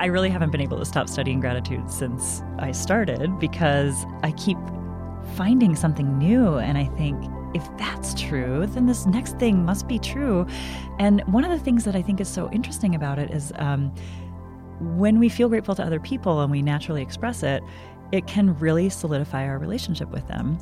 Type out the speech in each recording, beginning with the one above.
I really haven't been able to stop studying gratitude since I started because I keep finding something new. And I think if that's true, then this next thing must be true. And one of the things that I think is so interesting about it is um, when we feel grateful to other people and we naturally express it, it can really solidify our relationship with them.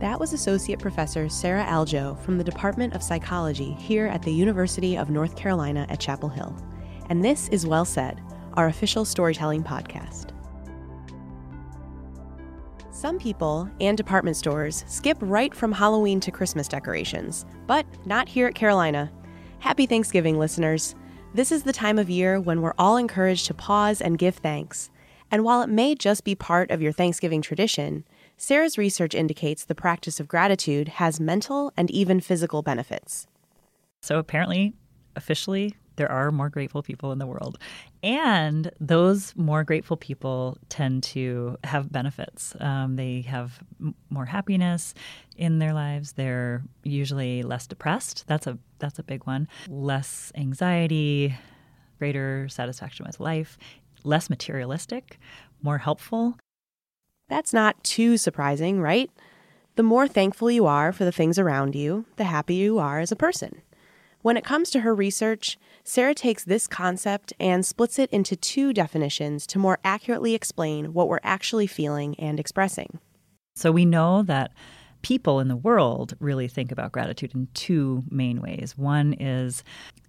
That was Associate Professor Sara Algoe from the Department of Psychology here at the University of North Carolina at Chapel Hill. And this is Well Said, our official storytelling podcast. Some people and department stores skip right from Halloween to Christmas decorations, but not here at Carolina. Happy Thanksgiving, listeners. This is the time of year when we're all encouraged to pause and give thanks. And while it may just be part of your Thanksgiving tradition, Sara's research indicates the practice of gratitude has mental and even physical benefits. So apparently, officially, there are more grateful people in the world. And those more grateful people tend to have benefits. Um, they have m- more happiness in their lives. They're usually less depressed. That's a that's a big one. Less anxiety, greater satisfaction with life, less materialistic, more helpful. That's not too surprising, right? The more thankful you are for the things around you, the happier you are as a person. When it comes to her research, Sara takes this concept and splits it into two definitions to more accurately explain what we're actually feeling and expressing. So we know that people in the world really think about gratitude in two main ways. One is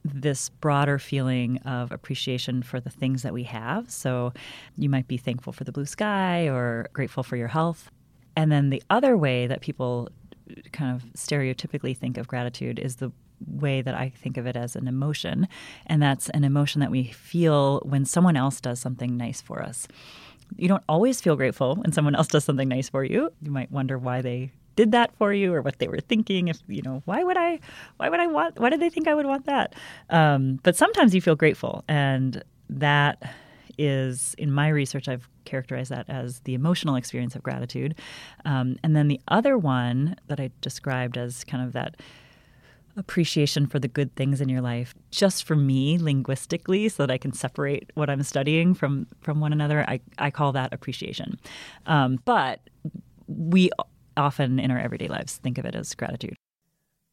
this broader feeling of appreciation for the things that we have. So you might be thankful for the blue sky or grateful for your health. And then the other way that people kind of stereotypically think of gratitude is the way that I think of it as an emotion. And that's an emotion that we feel when someone else does something nice for us. You don't always feel grateful when someone else does something nice for you. You might wonder why they did that for you or what they were thinking if you know why would i why would i want why did they think i would want that? Um, but sometimes you feel grateful and that is in my research i've characterized that as the emotional experience of gratitude. Um, and then the other one that i described as kind of that appreciation for the good things in your life just for me linguistically so that i can separate what i'm studying from from one another i, I call that appreciation. Um, but we often in our everyday lives think of it as gratitude.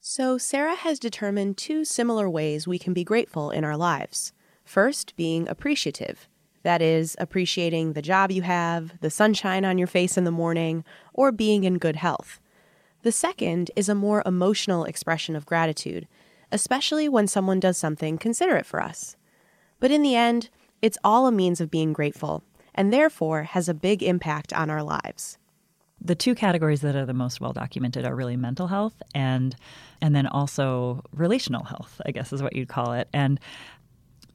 So, Sara has determined two similar ways we can be grateful in our lives. First, being appreciative. That is, appreciating the job you have, the sunshine on your face in the morning, or being in good health. The second is a more emotional expression of gratitude, especially when someone does something considerate for us. But in the end, it's all a means of being grateful, and therefore has a big impact on our lives the two categories that are the most well documented are really mental health and and then also relational health, I guess is what you'd call it. And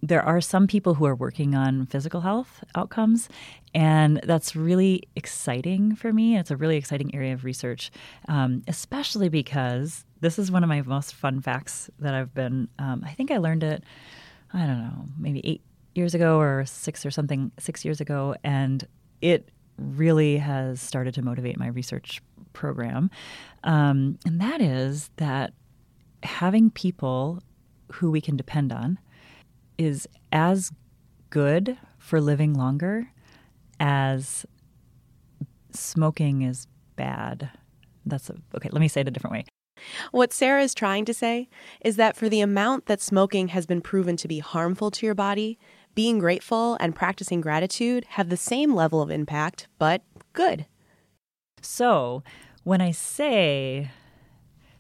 there are some people who are working on physical health outcomes, and that's really exciting for me. It's a really exciting area of research, um, especially because this is one of my most fun facts that I've been. Um, I think I learned it. I don't know, maybe eight years ago or six or something, six years ago, and it really has started to motivate my research program. Um, and that is that having people who we can depend on is as good for living longer as smoking is bad. That's a, okay. Let me say it a different way. What Sara is trying to say is that for the amount that smoking has been proven to be harmful to your body, being grateful and practicing gratitude have the same level of impact, but good. So, when I say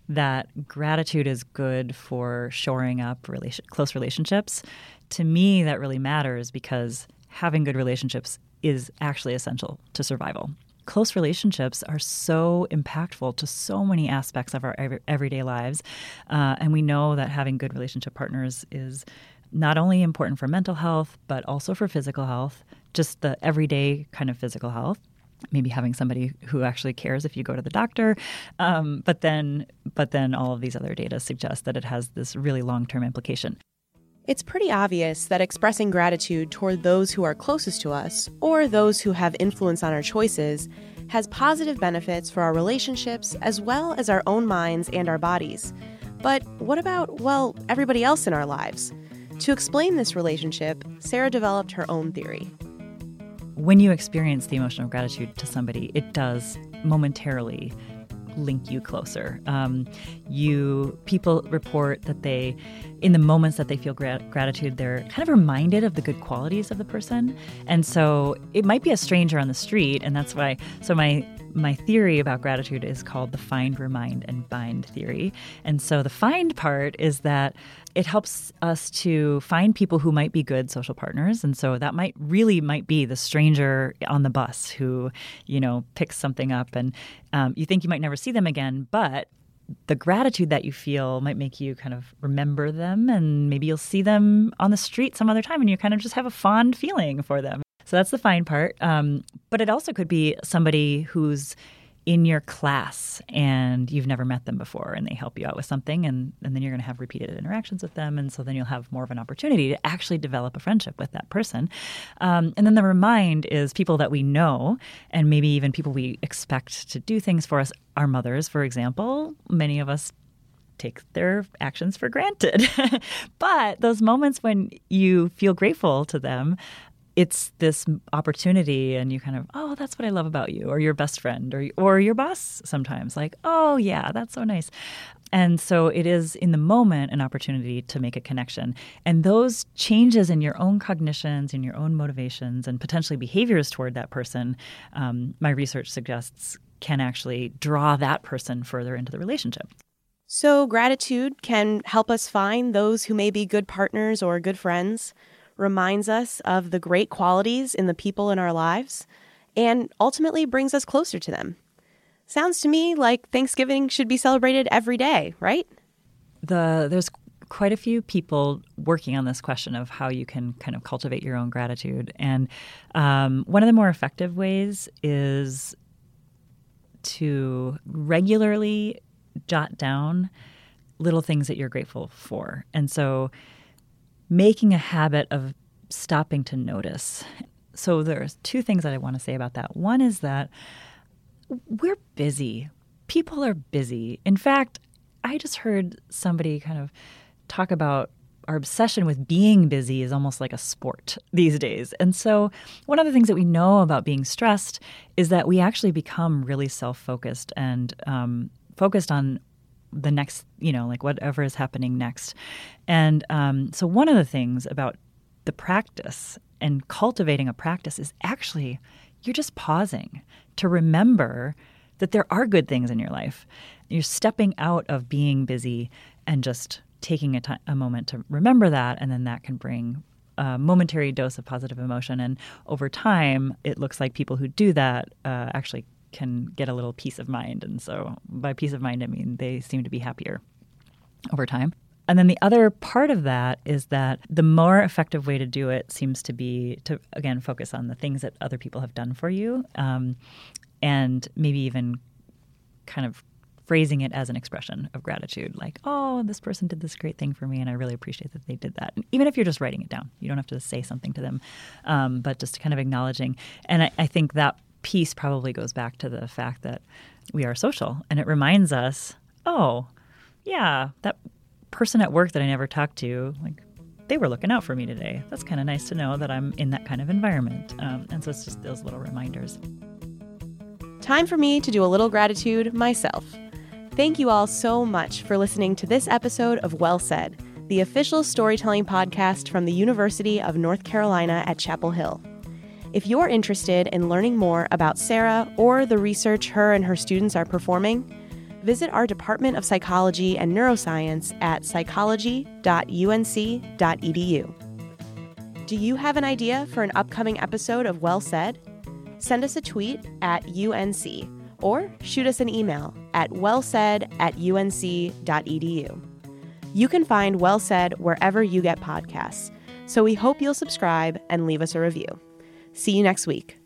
that gratitude is good for shoring up relation, close relationships, to me that really matters because having good relationships is actually essential to survival. Close relationships are so impactful to so many aspects of our everyday lives. Uh, and we know that having good relationship partners is not only important for mental health, but also for physical health, just the everyday kind of physical health. Maybe having somebody who actually cares if you go to the doctor, um, but then, but then all of these other data suggest that it has this really long-term implication. It's pretty obvious that expressing gratitude toward those who are closest to us or those who have influence on our choices has positive benefits for our relationships as well as our own minds and our bodies. But what about, well, everybody else in our lives? To explain this relationship, Sara developed her own theory. When you experience the emotion of gratitude to somebody, it does momentarily link you closer. Um, you people report that they, in the moments that they feel gratitude, they're kind of reminded of the good qualities of the person, and so it might be a stranger on the street, and that's why. So my my theory about gratitude is called the find, remind, and bind theory. And so the find part is that it helps us to find people who might be good social partners. And so that might really might be the stranger on the bus who, you know, picks something up and um, you think you might never see them again, but the gratitude that you feel might make you kind of remember them and maybe you'll see them on the street some other time and you kind of just have a fond feeling for them. So that's the fine part. Um, but it also could be somebody who's in your class and you've never met them before and they help you out with something and, and then you're going to have repeated interactions with them and so then you'll have more of an opportunity to actually develop a friendship with that person um, and then the remind is people that we know and maybe even people we expect to do things for us our mothers for example many of us take their actions for granted. but those moments when you feel grateful to them it's this opportunity and you kind of oh that's what i love about you or your best friend or or your boss sometimes like oh yeah that's so nice. And so it is in the moment an opportunity to make a connection. And those changes in your own cognitions in your own motivations and potentially behaviors toward that person um, my research suggests can actually draw that person further into the relationship. So gratitude can help us find those who may be good partners or good friends reminds us of the great qualities in the people in our lives, and ultimately brings us closer to them. Sounds to me like Thanksgiving should be celebrated every day, right? The there's quite a few people working on this question of how you can kind of cultivate your own gratitude, and um, one of the more effective ways is to regularly jot down little things that you're grateful for, and so making a habit of stopping to notice. So there's two things that I want to say about that. One is that we're busy. People are busy. In fact, I just heard somebody kind of talk about our obsession with being busy is almost like a sport these days. And so, one of the things that we know about being stressed is that we actually become really self focused and um, focused on the next, you know, like whatever is happening next. And um, so, one of the things about the practice and cultivating a practice is actually you're just pausing to remember that there are good things in your life. You're stepping out of being busy and just taking a, t- a moment to remember that, and then that can bring a momentary dose of positive emotion. And over time, it looks like people who do that uh, actually can get a little peace of mind. And so, by peace of mind, I mean they seem to be happier over time. And then the other part of that is that the more effective way to do it seems to be to, again, focus on the things that other people have done for you um, and maybe even kind of phrasing it as an expression of gratitude like oh this person did this great thing for me and i really appreciate that they did that and even if you're just writing it down you don't have to say something to them um, but just kind of acknowledging and I, I think that piece probably goes back to the fact that we are social and it reminds us, oh, yeah, that person at work that I never talked to, like they were looking out for me today. That's kind of nice to know that I'm in that kind of environment. Um, and so it's just those little reminders. Time for me to do a little gratitude myself. Thank you all so much for listening to this episode of Well Said, the official storytelling podcast from the University of North Carolina at Chapel Hill. If you're interested in learning more about Sara or the research her and her students are performing, visit our Department of Psychology and Neuroscience at psychology.unc.edu. Do you have an idea for an upcoming episode of Well Said? Send us a tweet at UNC or shoot us an email at wellsaid at unc.edu. You can find Well Said wherever you get podcasts, so we hope you'll subscribe and leave us a review. See you next week.